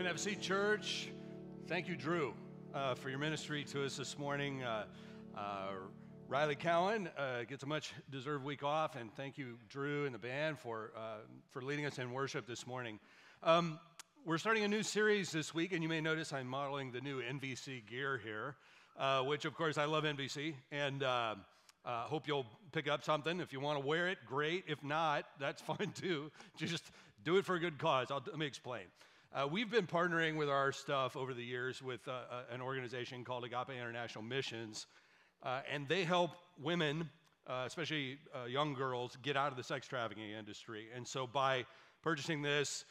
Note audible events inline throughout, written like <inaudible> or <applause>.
To have a seat, church. Thank you, Drew, uh, for your ministry to us this morning. Uh, uh, Riley Cowan uh, gets a much deserved week off, and thank you, Drew, and the band for, uh, for leading us in worship this morning. Um, we're starting a new series this week, and you may notice I'm modeling the new NVC gear here, uh, which, of course, I love NVC, and I hope you'll pick up something. If you want to wear it, great. If not, that's <laughs> fine too. Just do it for a good cause. I'll, let me explain. Uh, we've been partnering with our stuff over the years with uh, uh, an organization called Agape International Missions, uh, and they help women, uh, especially uh, young girls, get out of the sex trafficking industry. And so by purchasing this,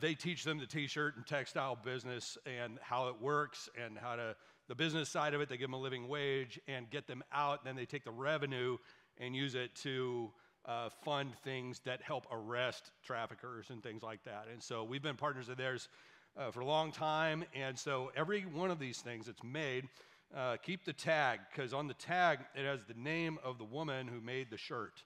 they teach them the t-shirt and textile business and how it works and how to the business side of it. They give them a living wage and get them out. Then they take the revenue and use it to uh, fund things that help arrest traffickers and things like that. And so we've been partners of theirs uh, for a long time. And so every one of these things that's made, uh, keep the tag, because on the tag it has the name of the woman who made the shirt.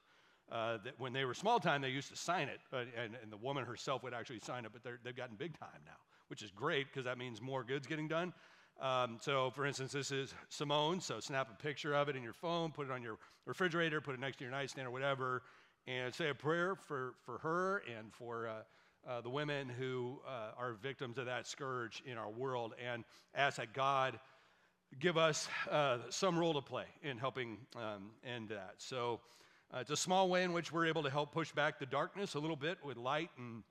Uh, that when they were small time, they used to sign it, and, and the woman herself would actually sign it, but they've gotten big time now, which is great because that means more goods getting done. Um, so, for instance, this is Simone. So, snap a picture of it in your phone, put it on your refrigerator, put it next to your nightstand or whatever, and say a prayer for, for her and for uh, uh, the women who uh, are victims of that scourge in our world, and ask that God give us uh, some role to play in helping um, end that. So, uh, it's a small way in which we're able to help push back the darkness a little bit with light, and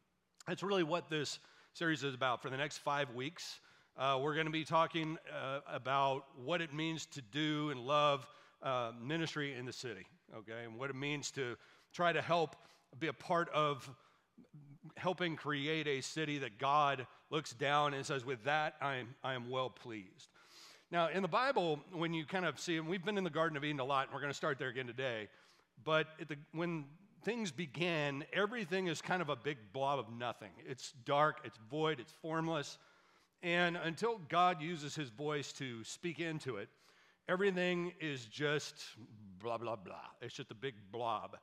that's really what this series is about for the next five weeks. Uh, we're going to be talking about what it means to do and love ministry in the city, okay, and what it means to try to help be a part of helping create a city that God looks down and says, With that, I am, I am well pleased. Now, in the Bible, when you kind of see, and we've been in the Garden of Eden a lot, and we're going to start there again today, but the, when things begin, everything is kind of a big blob of nothing. It's dark, it's void, it's formless. And until God uses his voice to speak into it, everything is just blah, blah, blah. It's just a big blob.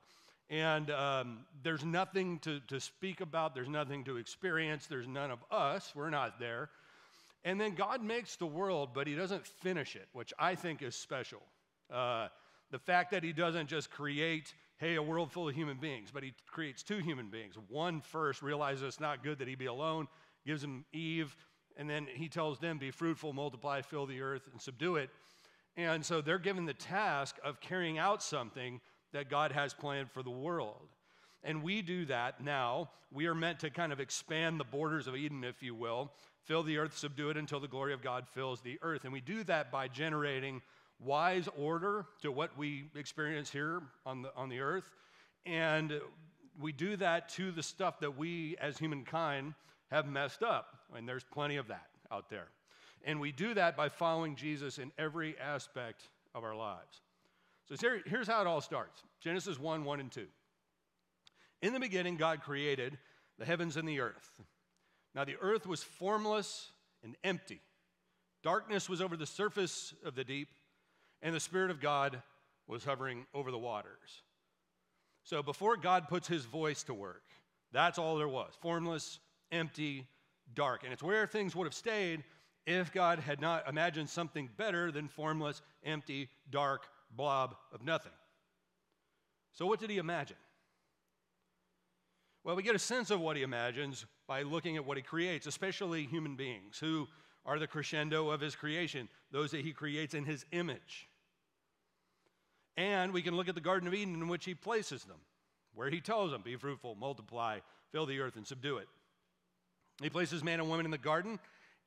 And um, there's nothing to, to speak about, there's nothing to experience, there's none of us, we're not there. And then God makes the world, but he doesn't finish it, which I think is special. Uh, the fact that he doesn't just create, hey, a world full of human beings, but he creates two human beings. One first realizes it's not good that he be alone, gives him Eve, and then he tells them, Be fruitful, multiply, fill the earth, and subdue it. And so they're given the task of carrying out something that God has planned for the world. And we do that now. We are meant to kind of expand the borders of Eden, if you will, fill the earth, subdue it until the glory of God fills the earth. And we do that by generating wise order to what we experience here on the, on the earth. And we do that to the stuff that we as humankind have messed up. And there's plenty of that out there. And we do that by following Jesus in every aspect of our lives. So here, here's how it all starts Genesis 1 1 and 2. In the beginning, God created the heavens and the earth. Now, the earth was formless and empty. Darkness was over the surface of the deep, and the Spirit of God was hovering over the waters. So, before God puts his voice to work, that's all there was formless, empty, dark. And it's where things would have stayed if God had not imagined something better than formless, empty, dark blob of nothing. So, what did he imagine? Well, we get a sense of what he imagines by looking at what he creates, especially human beings who are the crescendo of his creation, those that he creates in his image. And we can look at the Garden of Eden in which he places them, where he tells them, Be fruitful, multiply, fill the earth, and subdue it. He places man and woman in the garden.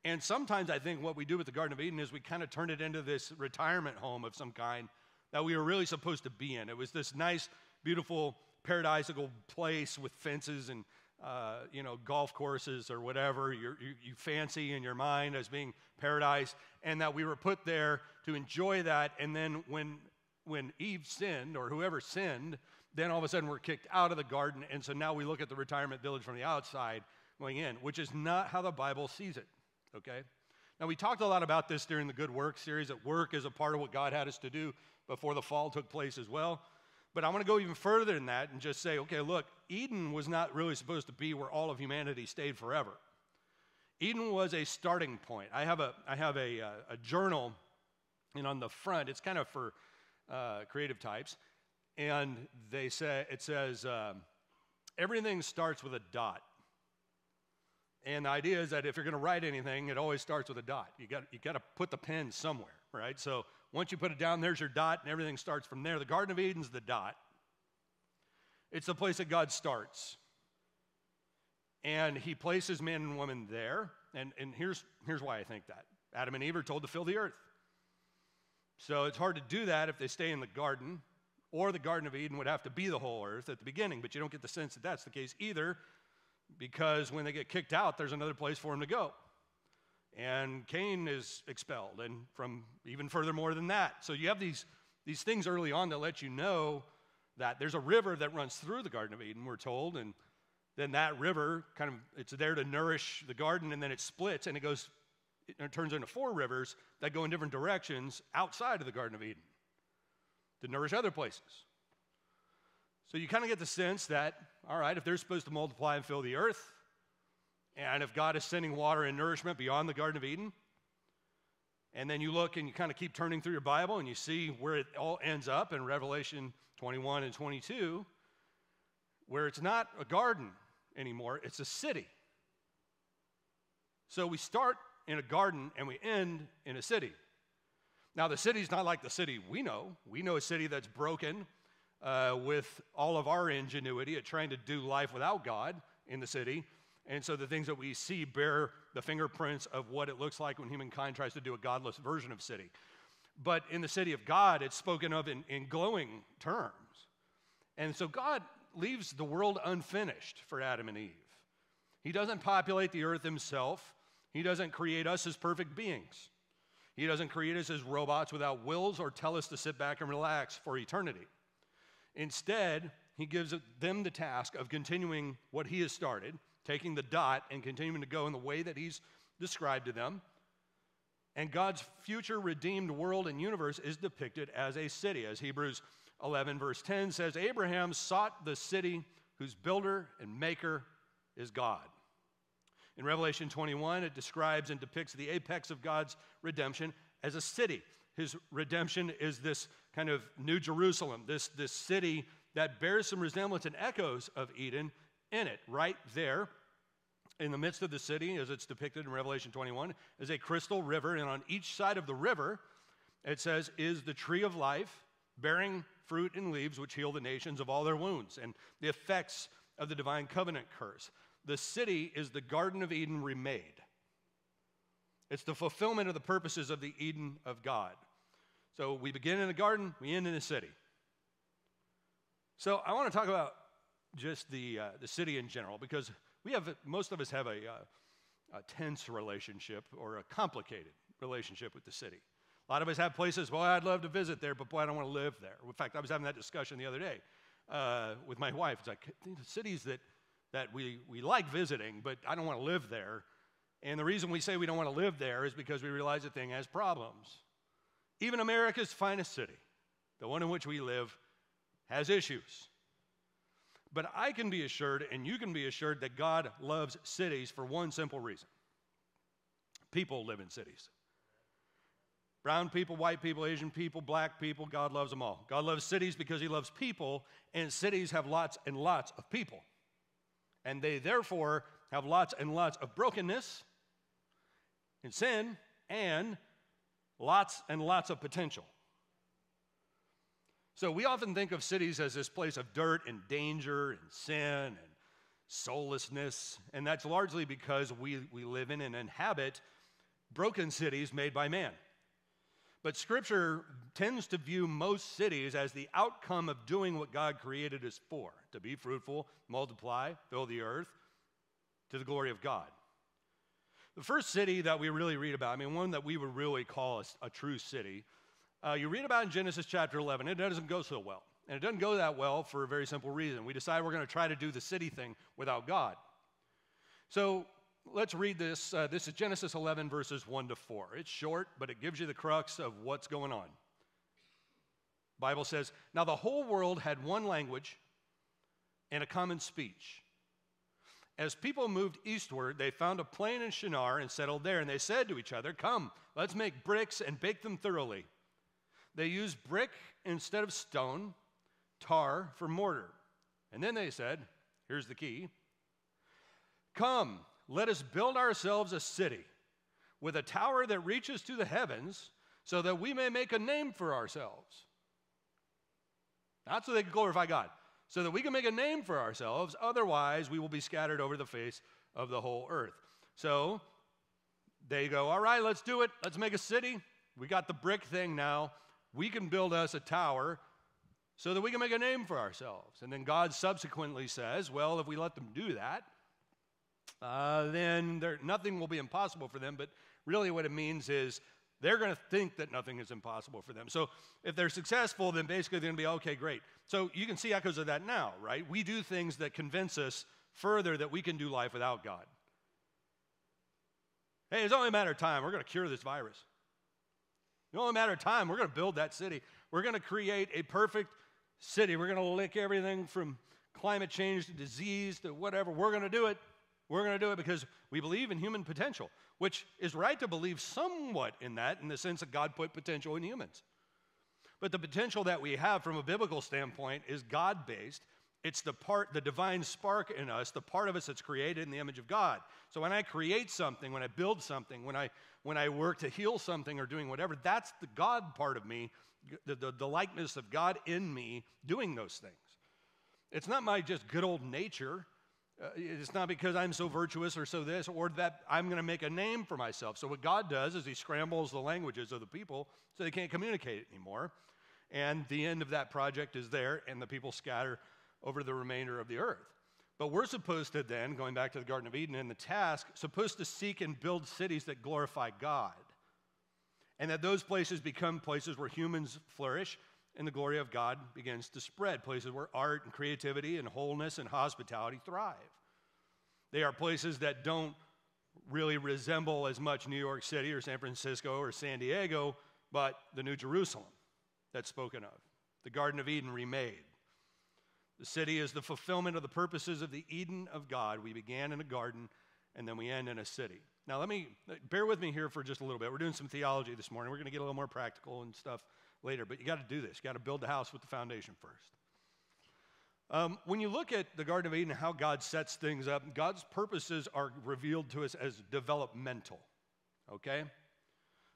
And sometimes I think what we do with the Garden of Eden is we kind of turn it into this retirement home of some kind that we were really supposed to be in. It was this nice, beautiful, paradisical place with fences and uh, you know golf courses or whatever you you fancy in your mind as being paradise, and that we were put there to enjoy that. And then when when Eve sinned or whoever sinned, then all of a sudden we're kicked out of the garden, and so now we look at the retirement village from the outside going in, which is not how the Bible sees it, okay? Now, we talked a lot about this during the Good Work series, that work is a part of what God had us to do before the fall took place as well. But I want to go even further than that and just say, okay, look, Eden was not really supposed to be where all of humanity stayed forever. Eden was a starting point. I have a, I have a, uh, a journal, and on the front, it's kind of for uh, creative types, and they say, it says, um, everything starts with a dot. And the idea is that if you're going to write anything, it always starts with a dot. You got, you got to put the pen somewhere, right? So once you put it down, there's your dot, and everything starts from there. The Garden of Eden's the dot. It's the place that God starts. And he places man and woman there. And, and here's, here's why I think that Adam and Eve are told to fill the earth. So it's hard to do that if they stay in the garden, or the Garden of Eden would have to be the whole earth at the beginning, but you don't get the sense that that's the case either, because when they get kicked out, there's another place for them to go. And Cain is expelled, and from even further more than that. So you have these, these things early on that let you know that there's a river that runs through the Garden of Eden, we're told, and then that river kind of it's there to nourish the garden, and then it splits and it goes, it turns into four rivers that go in different directions outside of the Garden of Eden to nourish other places. So you kind of get the sense that, all right, if they're supposed to multiply and fill the earth, and if God is sending water and nourishment beyond the Garden of Eden, and then you look and you kind of keep turning through your Bible and you see where it all ends up in Revelation 21 and 22, where it's not a garden anymore, it's a city. So we start in a garden and we end in a city. Now, the city's not like the city we know. We know a city that's broken uh, with all of our ingenuity at trying to do life without God in the city. And so the things that we see bear the fingerprints of what it looks like when humankind tries to do a godless version of city. But in the city of God, it's spoken of in, in glowing terms. And so God leaves the world unfinished for Adam and Eve. He doesn't populate the earth himself, He doesn't create us as perfect beings. He doesn't create us as robots without wills or tell us to sit back and relax for eternity. Instead, he gives them the task of continuing what he has started, taking the dot and continuing to go in the way that he's described to them. And God's future redeemed world and universe is depicted as a city, as Hebrews 11, verse 10 says Abraham sought the city whose builder and maker is God. In Revelation 21, it describes and depicts the apex of God's redemption as a city. His redemption is this kind of New Jerusalem, this, this city that bears some resemblance and echoes of Eden in it, right there in the midst of the city, as it's depicted in Revelation 21, is a crystal river, and on each side of the river, it says, is the tree of life, bearing fruit and leaves which heal the nations of all their wounds, and the effects of the divine covenant curse. The city is the Garden of Eden remade. It's the fulfillment of the purposes of the Eden of God. So we begin in the garden, we end in the city. So I want to talk about just the, uh, the city in general because we have, most of us have a, uh, a tense relationship or a complicated relationship with the city. A lot of us have places, well, I'd love to visit there, but boy, I don't want to live there. In fact, I was having that discussion the other day uh, with my wife. It's like the cities that, that we, we like visiting, but I don't want to live there. And the reason we say we don't want to live there is because we realize the thing has problems. Even America's finest city, the one in which we live, has issues. But I can be assured, and you can be assured, that God loves cities for one simple reason people live in cities. Brown people, white people, Asian people, black people, God loves them all. God loves cities because He loves people, and cities have lots and lots of people. And they therefore have lots and lots of brokenness and sin and lots and lots of potential. So we often think of cities as this place of dirt and danger and sin and soullessness, and that's largely because we, we live in and inhabit broken cities made by man. But Scripture tends to view most cities as the outcome of doing what God created us for to be fruitful, multiply, fill the earth to the glory of God. The first city that we really read about, I mean, one that we would really call a, a true city, uh, you read about in Genesis chapter 11. It doesn't go so well. And it doesn't go that well for a very simple reason. We decide we're going to try to do the city thing without God. So let's read this. Uh, this is Genesis 11, verses 1 to 4. It's short, but it gives you the crux of what's going on. Bible says, Now the whole world had one language and a common speech. As people moved eastward, they found a plain in Shinar and settled there. And they said to each other, Come, let's make bricks and bake them thoroughly. They used brick instead of stone, tar for mortar. And then they said, Here's the key Come, let us build ourselves a city with a tower that reaches to the heavens so that we may make a name for ourselves. Not so they can glorify God, so that we can make a name for ourselves. Otherwise, we will be scattered over the face of the whole earth. So they go, All right, let's do it. Let's make a city. We got the brick thing now. We can build us a tower so that we can make a name for ourselves. And then God subsequently says, Well, if we let them do that, uh, then there, nothing will be impossible for them. But really, what it means is they're going to think that nothing is impossible for them. So if they're successful, then basically they're going to be, okay, great. So you can see echoes of that now, right? We do things that convince us further that we can do life without God. Hey, it's only a matter of time. We're going to cure this virus. It's only a matter of time. We're going to build that city. We're going to create a perfect city. We're going to lick everything from climate change to disease to whatever. We're going to do it. We're going to do it because we believe in human potential, which is right to believe somewhat in that in the sense that God put potential in humans. But the potential that we have from a biblical standpoint is God based. It's the part, the divine spark in us, the part of us that's created in the image of God. So when I create something, when I build something, when I when I work to heal something or doing whatever, that's the God part of me, the, the, the likeness of God in me doing those things. It's not my just good old nature. Uh, it's not because I'm so virtuous or so this, or that I'm going to make a name for myself. So, what God does is He scrambles the languages of the people so they can't communicate anymore. And the end of that project is there, and the people scatter over the remainder of the earth. But we're supposed to then, going back to the Garden of Eden and the task, supposed to seek and build cities that glorify God. And that those places become places where humans flourish and the glory of God begins to spread, places where art and creativity and wholeness and hospitality thrive. They are places that don't really resemble as much New York City or San Francisco or San Diego, but the New Jerusalem that's spoken of, the Garden of Eden remade. The city is the fulfillment of the purposes of the Eden of God. We began in a garden and then we end in a city. Now, let me bear with me here for just a little bit. We're doing some theology this morning. We're going to get a little more practical and stuff later, but you got to do this. You got to build the house with the foundation first. Um, when you look at the Garden of Eden, how God sets things up, God's purposes are revealed to us as developmental, okay?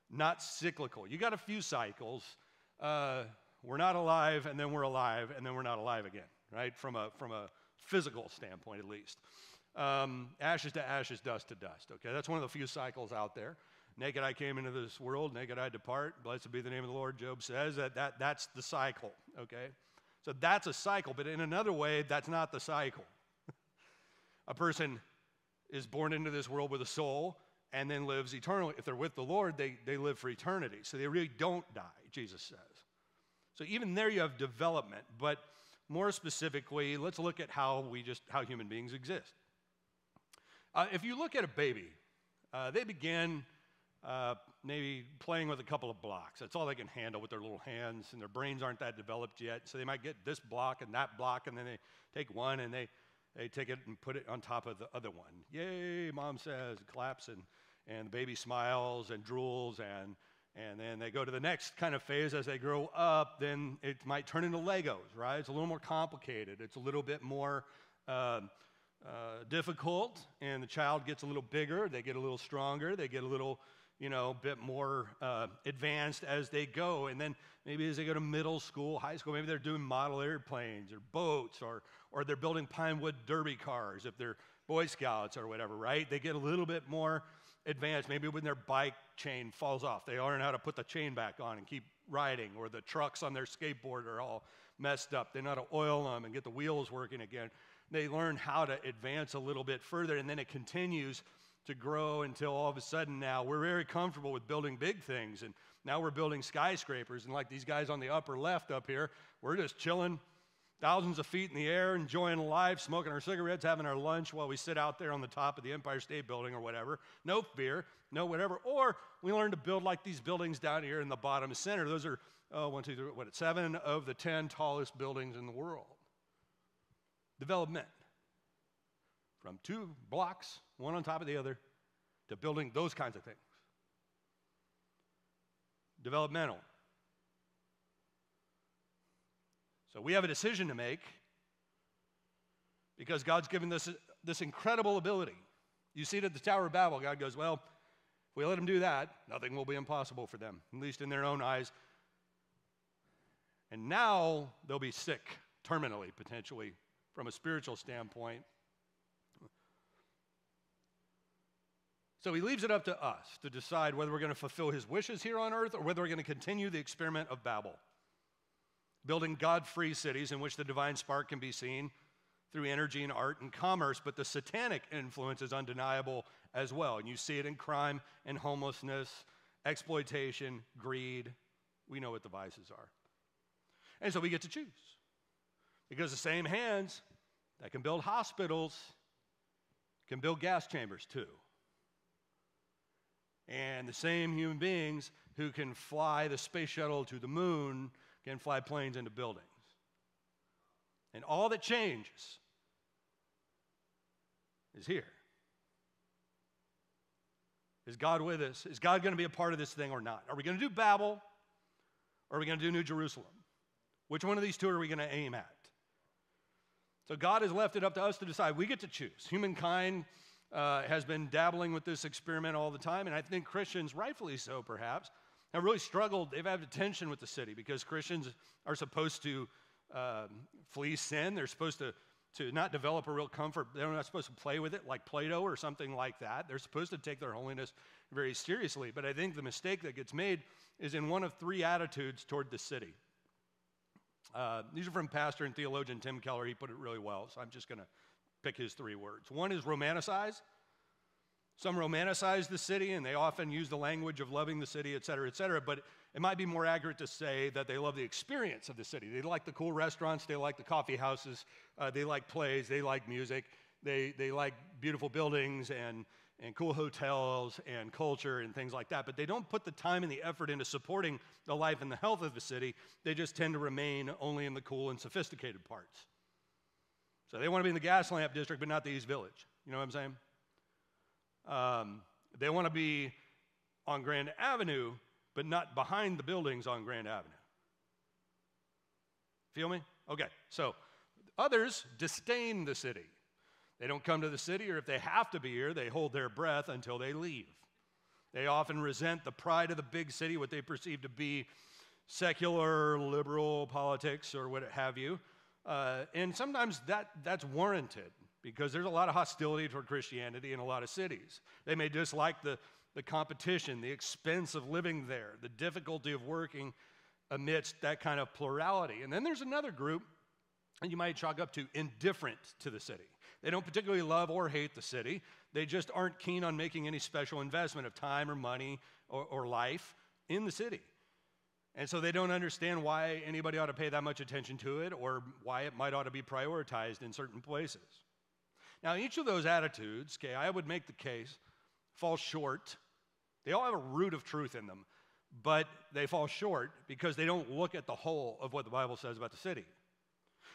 Not cyclical. You got a few cycles. Uh, we're not alive, and then we're alive, and then we're not alive again, right? From a, from a physical standpoint, at least. Um, ashes to ashes, dust to dust, okay? That's one of the few cycles out there. Naked I came into this world, naked I depart. Blessed be the name of the Lord, Job says. That, that, that's the cycle, okay? So that's a cycle, but in another way, that's not the cycle. <laughs> a person is born into this world with a soul and then lives eternally. If they're with the Lord, they, they live for eternity. So they really don't die, Jesus says. So even there you have development, but more specifically, let's look at how we just how human beings exist. Uh, if you look at a baby, uh, they begin uh, maybe playing with a couple of blocks. That's all they can handle with their little hands, and their brains aren't that developed yet. So they might get this block and that block, and then they take one and they, they take it and put it on top of the other one. Yay, mom says, claps, and, and the baby smiles and drools, and, and then they go to the next kind of phase as they grow up. Then it might turn into Legos, right? It's a little more complicated, it's a little bit more. Uh, uh, difficult, and the child gets a little bigger, they get a little stronger, they get a little you know, a bit more uh, advanced as they go. And then maybe as they go to middle school, high school, maybe they're doing model airplanes or boats or, or they're building Pinewood Derby cars if they're Boy Scouts or whatever, right? They get a little bit more advanced. Maybe when their bike chain falls off, they learn how to put the chain back on and keep riding, or the trucks on their skateboard are all messed up. They know how to oil them and get the wheels working again. They learn how to advance a little bit further, and then it continues to grow until all of a sudden now we're very comfortable with building big things. And now we're building skyscrapers. And like these guys on the upper left up here, we're just chilling thousands of feet in the air, enjoying life, smoking our cigarettes, having our lunch while we sit out there on the top of the Empire State Building or whatever. No fear, no whatever. Or we learn to build like these buildings down here in the bottom center. Those are, oh, one, two, three, what, seven of the 10 tallest buildings in the world. Development from two blocks, one on top of the other, to building those kinds of things. Developmental. So we have a decision to make because God's given this, this incredible ability. You see it at the Tower of Babel. God goes, Well, if we let them do that, nothing will be impossible for them, at least in their own eyes. And now they'll be sick, terminally, potentially, from a spiritual standpoint. So he leaves it up to us to decide whether we're going to fulfill his wishes here on earth or whether we're going to continue the experiment of Babel, building God free cities in which the divine spark can be seen through energy and art and commerce, but the satanic influence is undeniable as well. And you see it in crime and homelessness, exploitation, greed. We know what the vices are. And so we get to choose. Because the same hands that can build hospitals can build gas chambers too. And the same human beings who can fly the space shuttle to the moon can fly planes into buildings. And all that changes is here. Is God with us? Is God going to be a part of this thing or not? Are we going to do Babel or are we going to do New Jerusalem? Which one of these two are we going to aim at? So God has left it up to us to decide. We get to choose. Humankind uh, has been dabbling with this experiment all the time, and I think Christians, rightfully so perhaps, have really struggled. They've had a tension with the city because Christians are supposed to um, flee sin. They're supposed to, to not develop a real comfort. They're not supposed to play with it like Play Doh or something like that. They're supposed to take their holiness very seriously. But I think the mistake that gets made is in one of three attitudes toward the city. Uh, these are from pastor and theologian Tim Keller. He put it really well, so I'm just going to pick his three words. One is romanticize. Some romanticize the city, and they often use the language of loving the city, et cetera, et cetera. But it might be more accurate to say that they love the experience of the city. They like the cool restaurants, they like the coffee houses, uh, they like plays, they like music, they, they like beautiful buildings and and cool hotels and culture and things like that, but they don't put the time and the effort into supporting the life and the health of the city. They just tend to remain only in the cool and sophisticated parts. So they want to be in the Gaslamp district, but not the East Village. You know what I'm saying? Um, they want to be on Grand Avenue, but not behind the buildings on Grand Avenue. Feel me? Okay, so others disdain the city. They don't come to the city, or if they have to be here, they hold their breath until they leave. They often resent the pride of the big city, what they perceive to be secular, liberal politics, or what have you. Uh, and sometimes that, that's warranted because there's a lot of hostility toward Christianity in a lot of cities. They may dislike the, the competition, the expense of living there, the difficulty of working amidst that kind of plurality. And then there's another group, and you might chalk up to indifferent to the city. They don't particularly love or hate the city. They just aren't keen on making any special investment of time or money or, or life in the city. And so they don't understand why anybody ought to pay that much attention to it or why it might ought to be prioritized in certain places. Now, each of those attitudes, okay, I would make the case, fall short. They all have a root of truth in them, but they fall short because they don't look at the whole of what the Bible says about the city.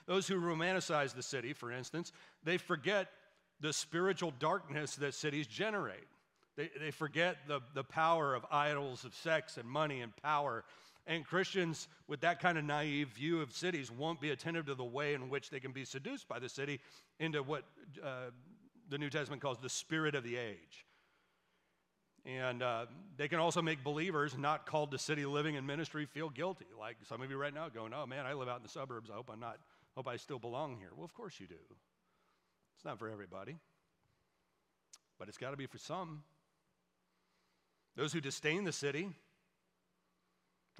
Those who romanticize the city, for instance, they forget the spiritual darkness that cities generate. They, they forget the, the power of idols of sex and money and power. And Christians with that kind of naive view of cities won't be attentive to the way in which they can be seduced by the city into what uh, the New Testament calls the spirit of the age. And uh, they can also make believers not called to city living and ministry feel guilty. Like some of you right now going, oh man, I live out in the suburbs. I hope I'm not hope I still belong here. Well, of course you do. It's not for everybody, but it's got to be for some. Those who disdain the city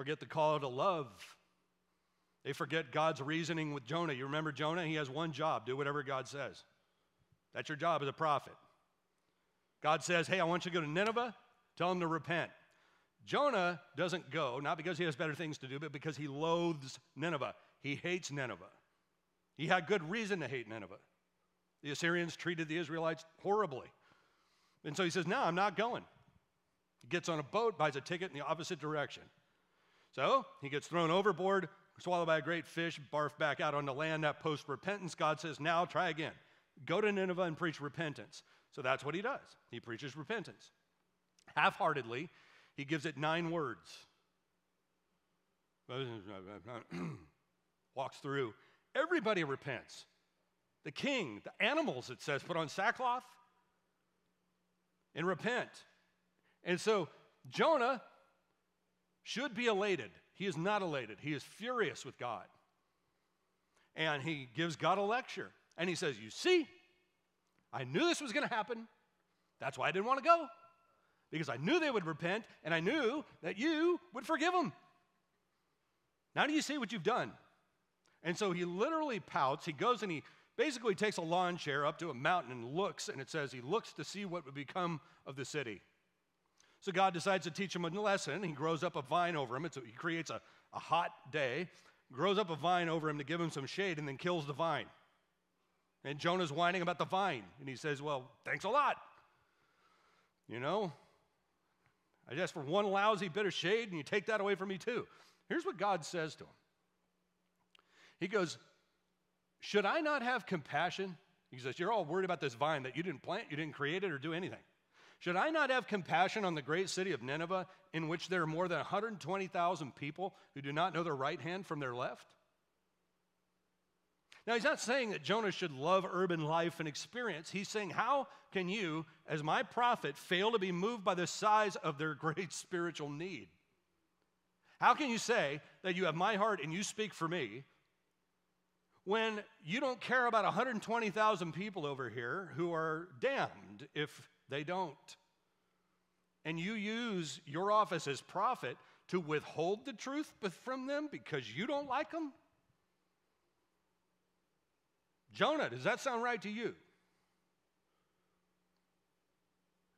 forget the call to love. They forget God's reasoning with Jonah. You remember Jonah? He has one job do whatever God says. That's your job as a prophet. God says, Hey, I want you to go to Nineveh, tell them to repent. Jonah doesn't go, not because he has better things to do, but because he loathes Nineveh. He hates Nineveh. He had good reason to hate Nineveh. The Assyrians treated the Israelites horribly. And so he says, No, I'm not going. He gets on a boat, buys a ticket in the opposite direction. So he gets thrown overboard, swallowed by a great fish, barfed back out on the land. That post repentance, God says, Now try again. Go to Nineveh and preach repentance. So that's what he does. He preaches repentance. Half heartedly, he gives it nine words. <clears throat> Walks through. Everybody repents. The king, the animals, it says, put on sackcloth and repent. And so Jonah should be elated. He is not elated. He is furious with God. And he gives God a lecture. And he says, You see, I knew this was going to happen. That's why I didn't want to go. Because I knew they would repent, and I knew that you would forgive them. Now do you see what you've done? And so he literally pouts. He goes and he basically takes a lawn chair up to a mountain and looks, and it says he looks to see what would become of the city. So God decides to teach him a lesson. He grows up a vine over him. A, he creates a, a hot day, grows up a vine over him to give him some shade, and then kills the vine. And Jonah's whining about the vine. And he says, Well, thanks a lot. You know, I just for one lousy bit of shade, and you take that away from me too. Here's what God says to him He goes, Should I not have compassion? He says, You're all worried about this vine that you didn't plant, you didn't create it, or do anything. Should I not have compassion on the great city of Nineveh, in which there are more than 120,000 people who do not know their right hand from their left? Now, he's not saying that Jonah should love urban life and experience. He's saying, How can you, as my prophet, fail to be moved by the size of their <laughs> great spiritual need? How can you say that you have my heart and you speak for me when you don't care about 120,000 people over here who are damned if they don't? And you use your office as prophet to withhold the truth from them because you don't like them? Jonah, does that sound right to you?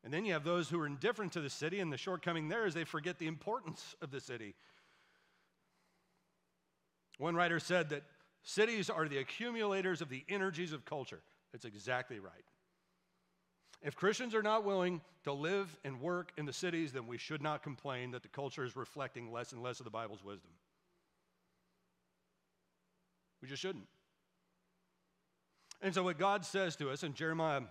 And then you have those who are indifferent to the city, and the shortcoming there is they forget the importance of the city. One writer said that cities are the accumulators of the energies of culture. That's exactly right. If Christians are not willing to live and work in the cities, then we should not complain that the culture is reflecting less and less of the Bible's wisdom. We just shouldn't. And so, what God says to us in Jeremiah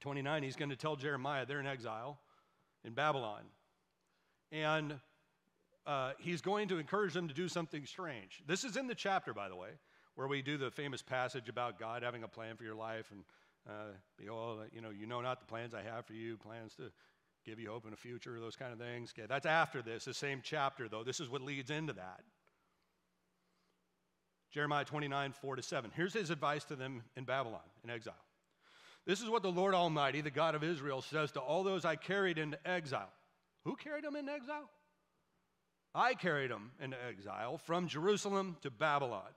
29, He's going to tell Jeremiah they're in exile in Babylon. And uh, He's going to encourage them to do something strange. This is in the chapter, by the way, where we do the famous passage about God having a plan for your life and uh, behold, you know, you know not the plans I have for you, plans to give you hope in the future, those kind of things. Okay, that's after this, the same chapter, though. This is what leads into that. Jeremiah 29, 4 to 7. Here's his advice to them in Babylon, in exile. This is what the Lord Almighty, the God of Israel, says to all those I carried into exile. Who carried them into exile? I carried them into exile from Jerusalem to Babylon.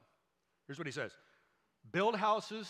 Here's what he says Build houses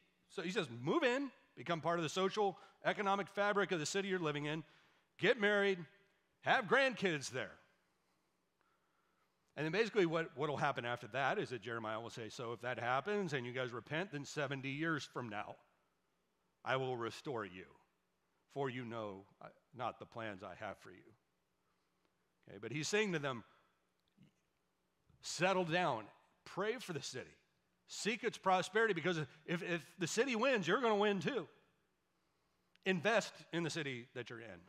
so he says, move in, become part of the social, economic fabric of the city you're living in, get married, have grandkids there. And then basically, what will happen after that is that Jeremiah will say, So if that happens and you guys repent, then 70 years from now, I will restore you, for you know uh, not the plans I have for you. Okay, but he's saying to them, Settle down, pray for the city, seek its prosperity, because if, if the city wins, you're going to win too. Invest in the city that you're in.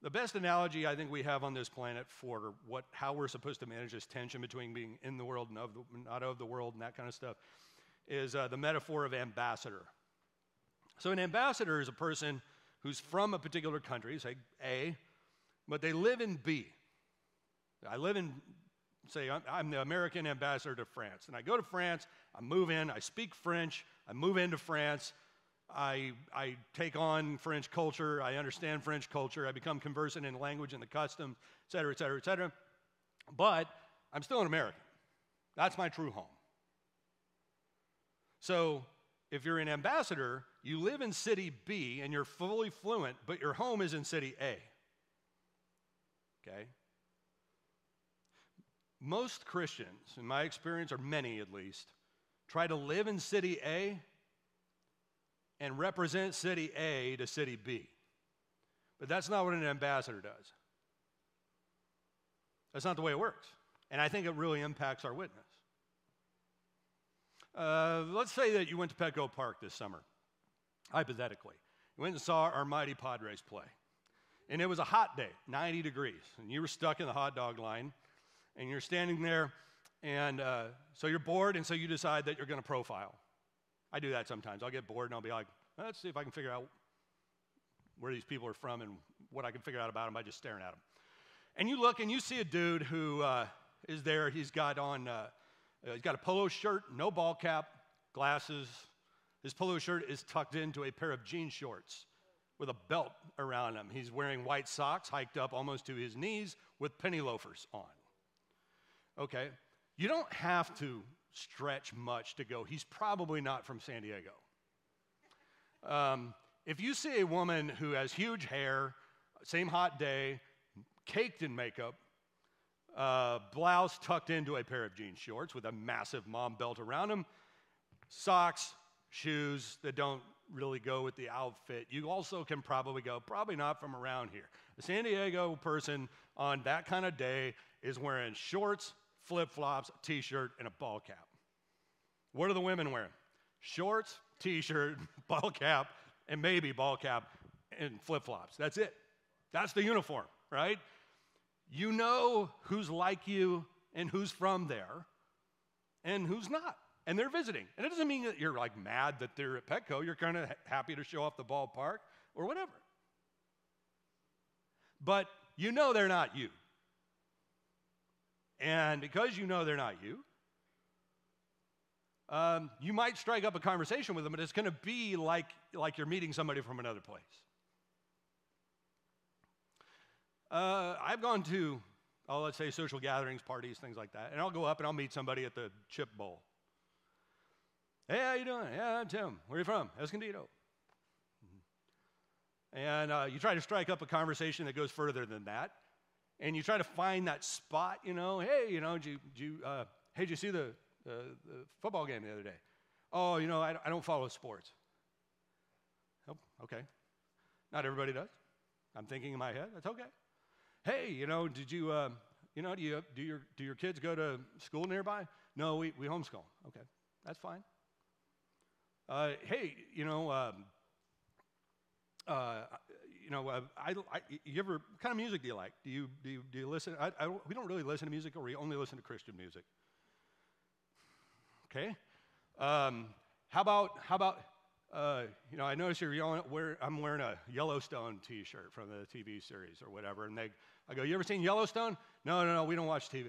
The best analogy I think we have on this planet for what, how we're supposed to manage this tension between being in the world and of the, not of the world and that kind of stuff is uh, the metaphor of ambassador. So, an ambassador is a person who's from a particular country, say A, but they live in B. I live in, say, I'm, the American ambassador to France. And I go to France, I move in, I speak French, I move into France, I, I take on French culture, I understand French culture, I become conversant in language and the customs, et cetera, et cetera, et cetera. But I'm still an American. That's my true home. So if you're an ambassador, you live in city B and you're fully fluent, but your home is in city A. Okay? Most Christians, in my experience, or many at least, try to live in city A and represent city A to city B. But that's not what an ambassador does. That's not the way it works. And I think it really impacts our witness. Uh, let's say that you went to Petco Park this summer, hypothetically. You went and saw our mighty Padres play. And it was a hot day, 90 degrees. And you were stuck in the hot dog line. And you're standing there. And uh, so you're bored. And so you decide that you're going to profile. I do that sometimes. I'll get bored and I'll be like, let's see if I can figure out where these people are from and what I can figure out about them by just staring at them. And you look and you see a dude who uh, is there. He's got on, uh, uh, he's got a polo shirt, no ball cap, glasses. His polo shirt is tucked into a pair of jean shorts with a belt around him. He's wearing white socks hiked up almost to his knees with penny loafers on. Okay, you don't have to stretch much to go. He's probably not from San Diego. Um, if you see a woman who has huge hair, same hot day, caked in makeup, uh, blouse tucked into a pair of jean shorts with a massive mom belt around them, socks, shoes that don't really go with the outfit. You also can probably go, probably not from around here. A San Diego person on that kind of day is wearing shorts, flip flops, t shirt, and a ball cap. What are the women wearing? Shorts, t shirt, <laughs> ball cap, and maybe ball cap and flip flops. That's it. That's the uniform, right? You know who's like you and who's from there and who's not. And they're visiting. And it doesn't mean that you're like mad that they're at Petco. You're kind of happy to show off the ballpark or whatever. But you know they're not you. And because you know they're not you, um, you might strike up a conversation with them, but it's going to be like, like you're meeting somebody from another place. Uh, I've gone to, oh, let's say social gatherings, parties, things like that, and I'll go up and I'll meet somebody at the chip bowl. Hey, how you doing? Yeah, I'm Tim. Where are you from? Escondido. And uh, you try to strike up a conversation that goes further than that, and you try to find that spot. You know, hey, you know, did you, did you uh, hey, did you see the, the, the, football game the other day? Oh, you know, I, I don't follow sports. Oh, okay. Not everybody does. I'm thinking in my head. That's okay hey, you know, did you, uh, you know, do, you, do, your, do your kids go to school nearby? No, we, we homeschool. Okay, that's fine. Uh, hey, you know, um, uh, know, uh, I, I, you ever, what kind of music do you like? Do you, do you, do you listen? I, I we don't really listen to music, or we only listen to Christian music. Okay. Um, how about, how about, uh, you know, I notice you're yelling, I'm wearing a Yellowstone T-shirt from the TV series or whatever, and they, I go, you ever seen Yellowstone? No, no, no, we don't watch TV.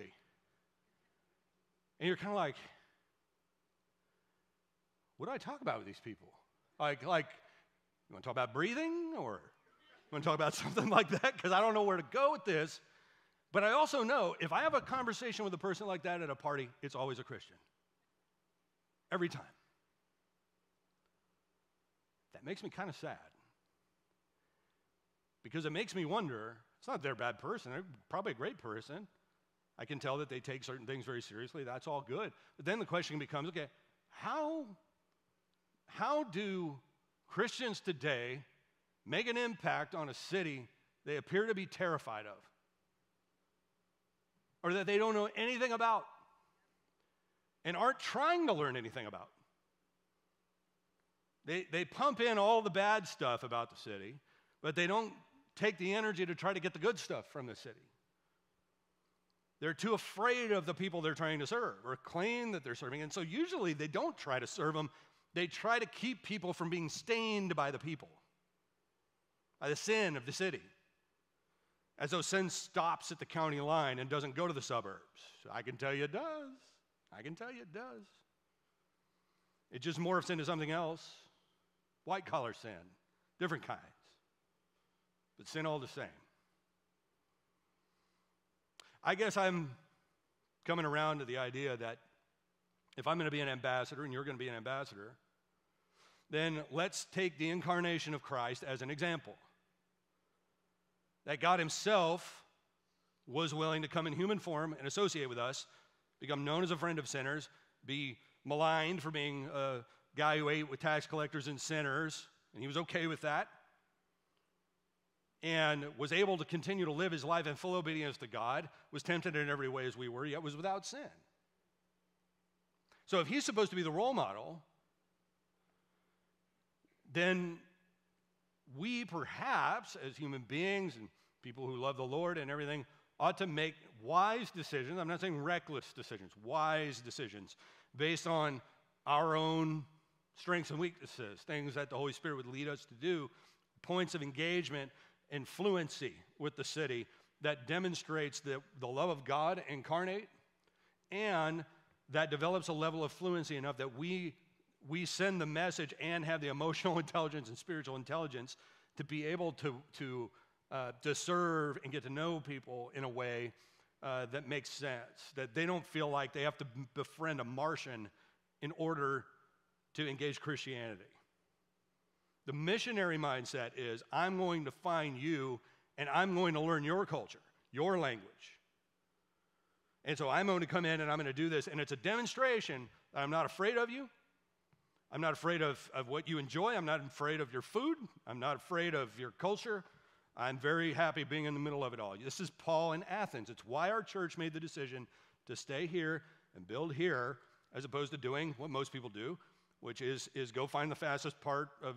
And you're kind of like, what do I talk about with these people? Like, like, you want to talk about breathing, or want to talk about <laughs> something like that? Because I don't know where to go with this. But I also know if I have a conversation with a person like that at a party, it's always a Christian. Every time. That makes me kind of sad. Because it makes me wonder it's not they're a bad person, they're probably a great person. I can tell that they take certain things very seriously. That's all good. But then the question becomes okay, how, how do Christians today make an impact on a city they appear to be terrified of? Or that they don't know anything about and aren't trying to learn anything about? They, they pump in all the bad stuff about the city, but they don't take the energy to try to get the good stuff from the city. They're too afraid of the people they're trying to serve or claim that they're serving. And so usually they don't try to serve them, they try to keep people from being stained by the people, by the sin of the city. As though sin stops at the county line and doesn't go to the suburbs. I can tell you it does. I can tell you it does. It just morphs into something else white collar sin, different kinds, but sin all the same. I guess I'm coming around to the idea that if I'm going to be an ambassador and you're going to be an ambassador, then let's take the incarnation of Christ as an example. That God Himself was willing to come in human form and associate with us, become known as a friend of sinners, be maligned for being a guy who ate with tax collectors and sinners, and He was okay with that, and was able to continue to live His life in full obedience to God, was tempted in every way as we were, yet was without sin. So if He's supposed to be the role model, then we perhaps, as human beings and people who love the Lord and everything, ought to make wise decisions. I'm not saying reckless decisions, wise decisions based on our own strengths and weaknesses, things that the Holy Spirit would lead us to do, points of engagement and fluency with the city that demonstrates the, the love of God incarnate and that develops a level of fluency enough that we we send the message and have the emotional <laughs> intelligence and spiritual intelligence to be able to, to, uh, to serve and get to know people in a way uh, that makes sense, that they don't feel like they have to befriend a Martian in order to engage Christianity. The missionary mindset is I'm going to find you and I'm going to learn your culture, your language. And so I'm going to come in and I'm going to do this. And it's a demonstration that I'm not afraid of you. I'm not afraid of, of what you enjoy. I'm not afraid of your food. I'm not afraid of your culture. I'm very happy being in the middle of it all. This is Paul in Athens. It's why our church made the decision to stay here and build here as opposed to doing what most people do, which is, is go find the fastest part of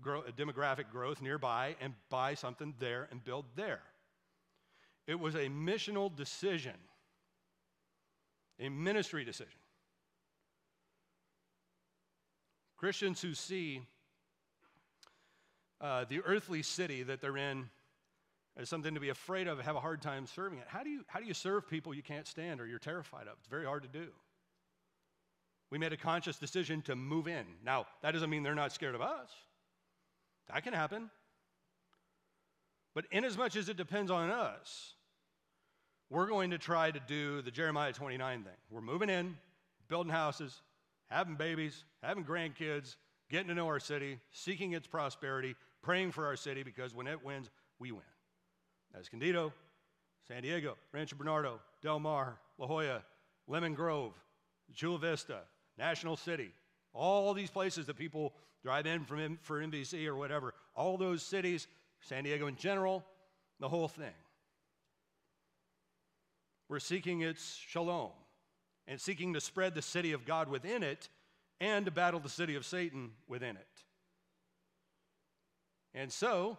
grow, demographic growth nearby and buy something there and build there. It was a missional decision, a ministry decision. Christians who see uh, the earthly city that they're in as something to be afraid of have a hard time serving it. How do, you, how do you serve people you can't stand or you're terrified of? It's very hard to do. We made a conscious decision to move in. Now, that doesn't mean they're not scared of us. That can happen. But inasmuch as it depends on us, we're going to try to do the Jeremiah 29 thing. We're moving in, building houses, having babies, having grandkids, getting to know our city, seeking its prosperity, praying for our city because when it wins, we win. Escondido, San Diego, Rancho Bernardo, Del Mar, La Jolla, Lemon Grove, Chula Vista, National City, all these places that people drive in from for NVC or whatever, all those cities, San Diego in general, the whole thing. We're seeking its shalom and seeking to spread the city of God within it and to battle the city of Satan within it. And so,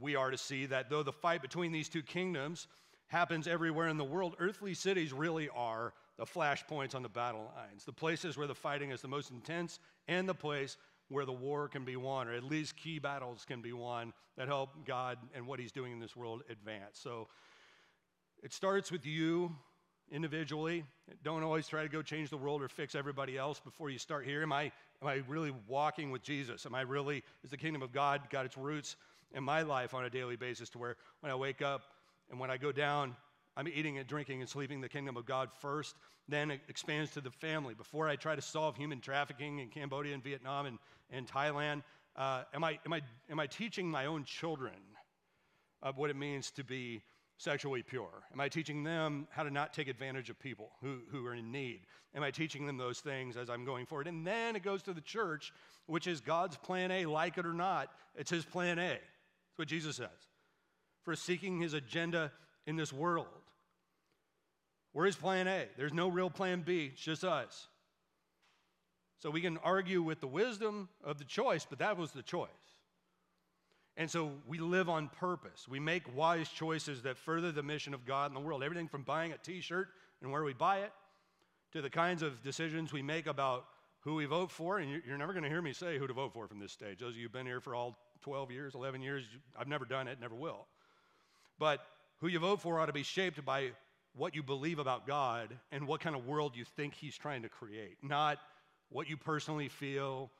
we are to see that though the fight between these two kingdoms happens everywhere in the world, earthly cities really are the flashpoints on the battle lines, the places where the fighting is the most intense, and the place where the war can be won, or at least key battles can be won that help God and what He's doing in this world advance. So it starts with you individually. Don't always try to go change the world or fix everybody else before you start here. Am I, am I really walking with Jesus? Am I really, is the kingdom of God got its roots in my life on a daily basis to where when I wake up and when I go down, I'm eating and drinking and sleeping the kingdom of God first, then it expands to the family. Before I try to solve human trafficking in Cambodia and Vietnam and, and Thailand, uh, am, I, am, I, am I teaching my own children of what it means to be sexually pure? Am I teaching them how to not take advantage of people who, who are in need? Am I teaching them those things as I'm going forward? And then it goes to the church, which is God's plan A, like it or not, it's his plan A. That's what Jesus says. For seeking his agenda in this world. We're plan A. There's no real plan B, it's just us. So we can argue with the wisdom of the choice, but that was the choice. And so we live on purpose. We make wise choices that further the mission of God in the world. Everything from buying a t shirt and where we buy it to the kinds of decisions we make about who we vote for. And you're never going to hear me say who to vote for from this stage. Those of you who've been here for all 12 years, 11 years, I've never done it, never will. But who you vote for ought to be shaped by what you believe about God and what kind of world you think He's trying to create, not what you personally feel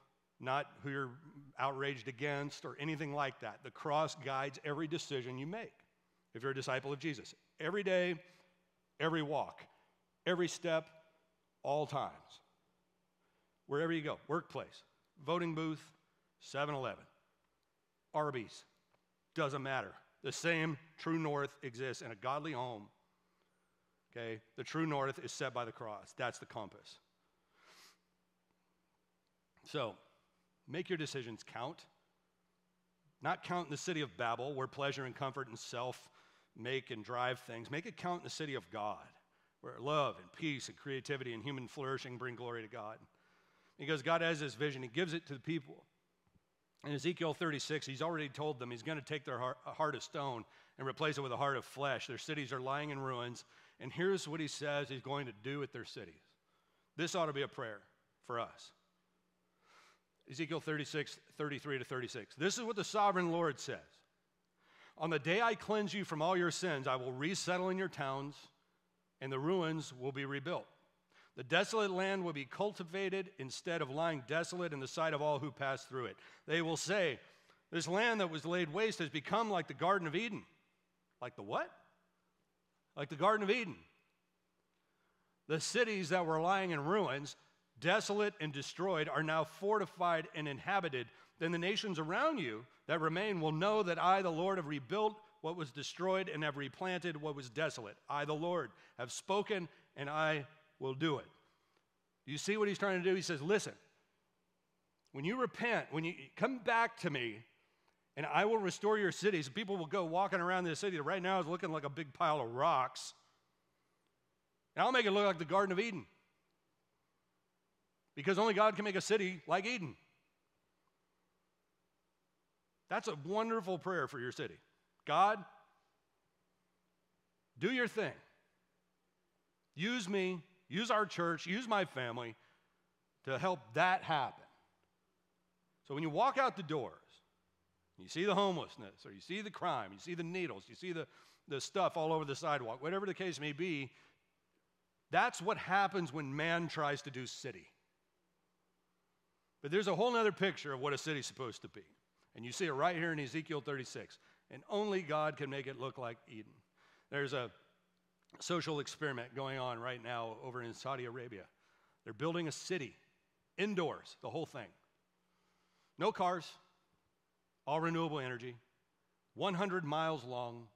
not who you're outraged against or anything like that. The cross guides every decision you make if you're a disciple of Jesus. Every day, every walk, every step, all times. Wherever you go, workplace, voting booth, 7 Eleven, Arby's, doesn't matter. The same true north exists in a godly home. Okay? The true north is set by the cross. That's the compass. So, make your decisions count. Not count in the city of Babel, where pleasure and comfort and self make and drive things. Make it count in the city of God, where love and peace and creativity and human flourishing bring glory to God. Because God has this vision, He gives it to the people. In Ezekiel 36, He's already told them He's going to take their heart, heart of stone and replace it with a heart of flesh. Their cities are lying in ruins. And here's what He says He's going to do with their cities. This ought to be a prayer for us. Ezekiel 36, 33 to 36. This is what the sovereign Lord says On the day I cleanse you from all your sins, I will resettle in your towns, and the ruins will be rebuilt. The desolate land will be cultivated instead of lying desolate in the sight of all who pass through it. They will say, This land that was laid waste has become like the Garden of Eden. Like the what? Like the Garden of Eden. The cities that were lying in ruins desolate and destroyed, are now fortified and inhabited, then the nations around you that remain will know that I, the Lord, have rebuilt what was destroyed and have replanted what was desolate. I, the Lord, have spoken and I will do it. You see what he's trying to do? He says, Listen, when you repent, when you come back to me, and I will restore your cities, people will go walking around this city that right now is looking like a big pile of rocks. And I'll make it look like the Garden of Eden because only God can make a city like Eden. That's a wonderful prayer for your city. God, do your thing. Use me, use our church, use my family to help that happen. So when you walk out the doors, you see the homelessness, or you see the crime, you see the needles, you see the, the stuff all over the sidewalk, whatever the case may be, that's what happens when man tries to do city. But there's a whole other picture of what a city's supposed to be. And you see it right here in Ezekiel 36. And only God can make it look like Eden. There's a social experiment going on right now over in Saudi Arabia. They're building a city, indoors, the whole thing. No cars, all renewable energy, 100 miles long,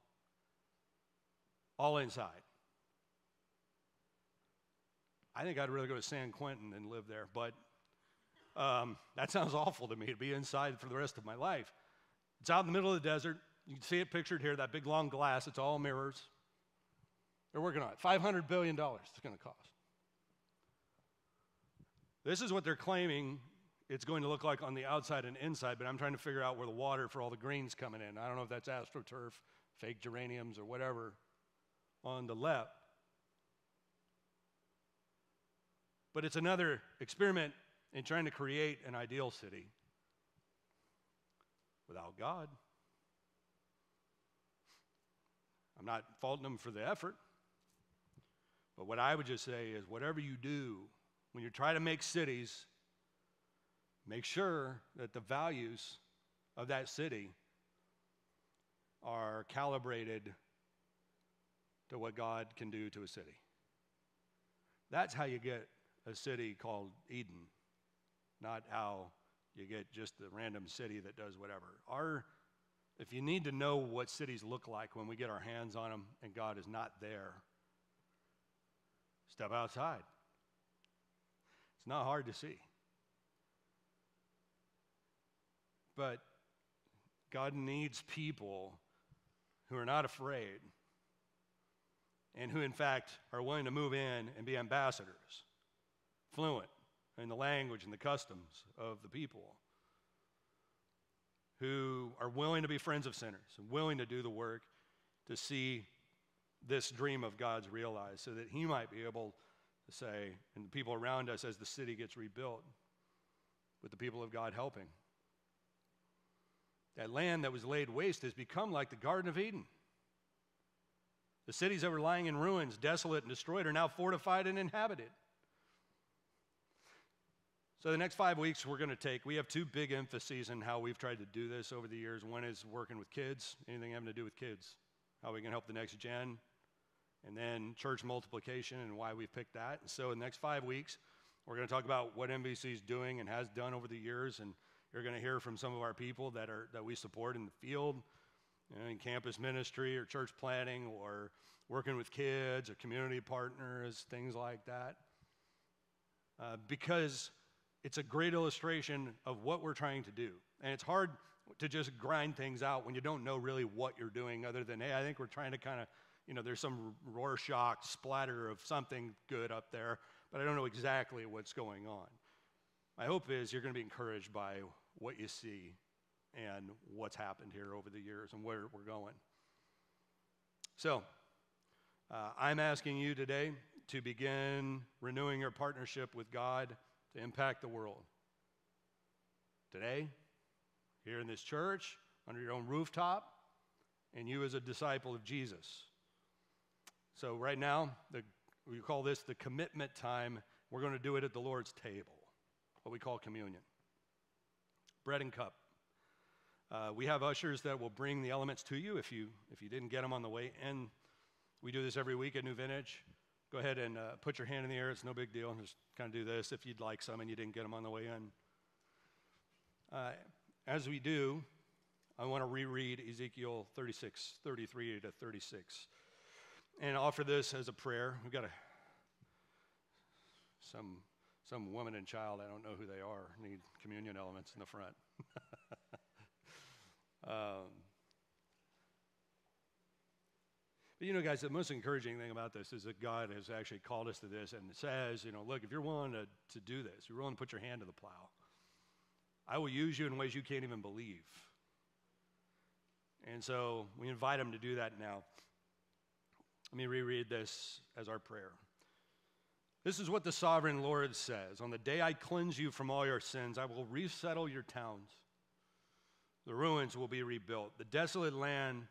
all inside. I think I'd rather go to San Quentin than live there, but um, that sounds awful to me to be inside for the rest of my life. It's out in the middle of the desert. You can see it pictured here, that big long glass. It's all mirrors. They're working on it. $500 billion it's going to cost. This is what they're claiming it's going to look like on the outside and inside, but I'm trying to figure out where the water for all the greens coming in. I don't know if that's astroturf, fake geraniums, or whatever on the left. But it's another experiment in trying to create an ideal city without God. I'm not faulting them for the effort. But what I would just say is whatever you do, when you try to make cities, make sure that the values of that city are calibrated to what God can do to a city. That's how you get a city called Eden not how you get just the random city that does whatever. Our, if you need to know what cities look like when we get our hands on them and God is not there, step outside. It's not hard to see. But God needs people who are not afraid and who, in fact, are willing to move in and be ambassadors, fluent, and the language and the customs of the people who are willing to be friends of sinners and willing to do the work to see this dream of God's realized so that He might be able to say, and the people around us as the city gets rebuilt, with the people of God helping. That land that was laid waste has become like the Garden of Eden. The cities that were lying in ruins, desolate and destroyed, are now fortified and inhabited. So, the next five weeks we're going to take, we have two big emphases in how we've tried to do this over the years. One is working with kids, anything having to do with kids, how we can help the next gen, and then church multiplication and why we've picked that. And so, in the next five weeks, we're going to talk about what NVC is doing and has done over the years. And You're going to hear from some of our people that, are, that we support in the field, you know, in campus ministry or church planting or working with kids or community partners, things like that. Uh, because it's a great illustration of what we're trying to do. And it's hard to just grind things out when you don't know really what you're doing, other than, hey, I think we're trying to kind of, you know, there's some Rorschach splatter of something good up there, but I don't know exactly what's going on. My hope is you're going to be encouraged by what you see and what's happened here over the years and where we're going. So, uh, I'm asking you today to begin renewing your partnership with God to impact the world. Today, here in this church, under your own rooftop, and you as a disciple of Jesus. So, right now, the, we call this the commitment time. We're going to do it at the Lord's table, what we call communion. Bread and cup. Uh, we have ushers that will bring the elements to you if you if you didn't get them on the way in. We do this every week at New Vintage. Go ahead and uh, put your hand in the air. It's no big deal. Just kind of do this if you'd like some and you didn't get them on the way in. Uh, as we do, I want to reread Ezekiel 36, 33 to 36, and offer this as a prayer. We've got a, some, some woman and child, I don't know who they are, need communion elements in the front. <laughs> um, but you know, guys, the most encouraging thing about this is that God has actually called us to this and says, you know, look, if you're willing to, to do this, you're willing to put your hand to the plow, I will use you in ways you can't even believe. And so we invite him to do that now. Let me reread this as our prayer. This is what the sovereign Lord says On the day I cleanse you from all your sins, I will resettle your towns. The ruins will be rebuilt. The desolate land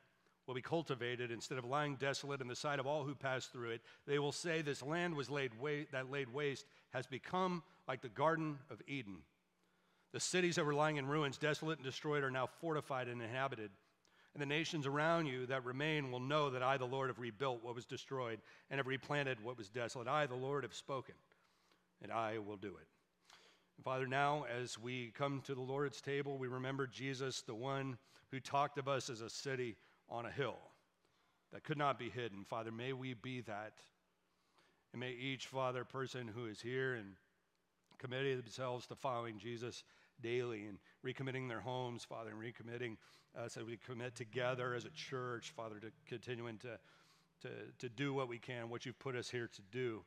will be cultivated instead of lying desolate in the sight of all who pass through it. They will say, This land was laid wa- that laid waste has become like the Garden of Eden. The cities that were lying in ruins, desolate and destroyed, are now fortified and inhabited. And the nations around you that remain will know that I, the Lord, have rebuilt what was destroyed and have replanted what was desolate. I, the Lord, have spoken, and I will do it. Father, now as we come to the Lord's table, we remember Jesus, the one who talked of us as a city on a hill that could not be hidden. Father, may we be that. And may each, Father, person who is here and committed themselves to following Jesus daily and recommitting their homes, Father, and recommitting us as we commit together as a church, Father, to continuing to, to, to do what we can, what you've put us here to do.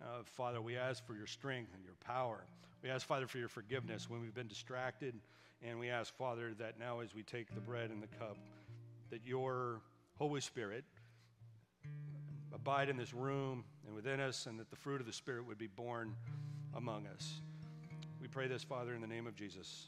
Uh, Father, we ask for your strength and your power. We ask, Father, for your forgiveness when we've been distracted. And we ask, Father, that now as we take the bread and the cup, that your Holy Spirit abide in this room and within us, and that the fruit of the Spirit would be borne among us. We pray this, Father, in the name of Jesus.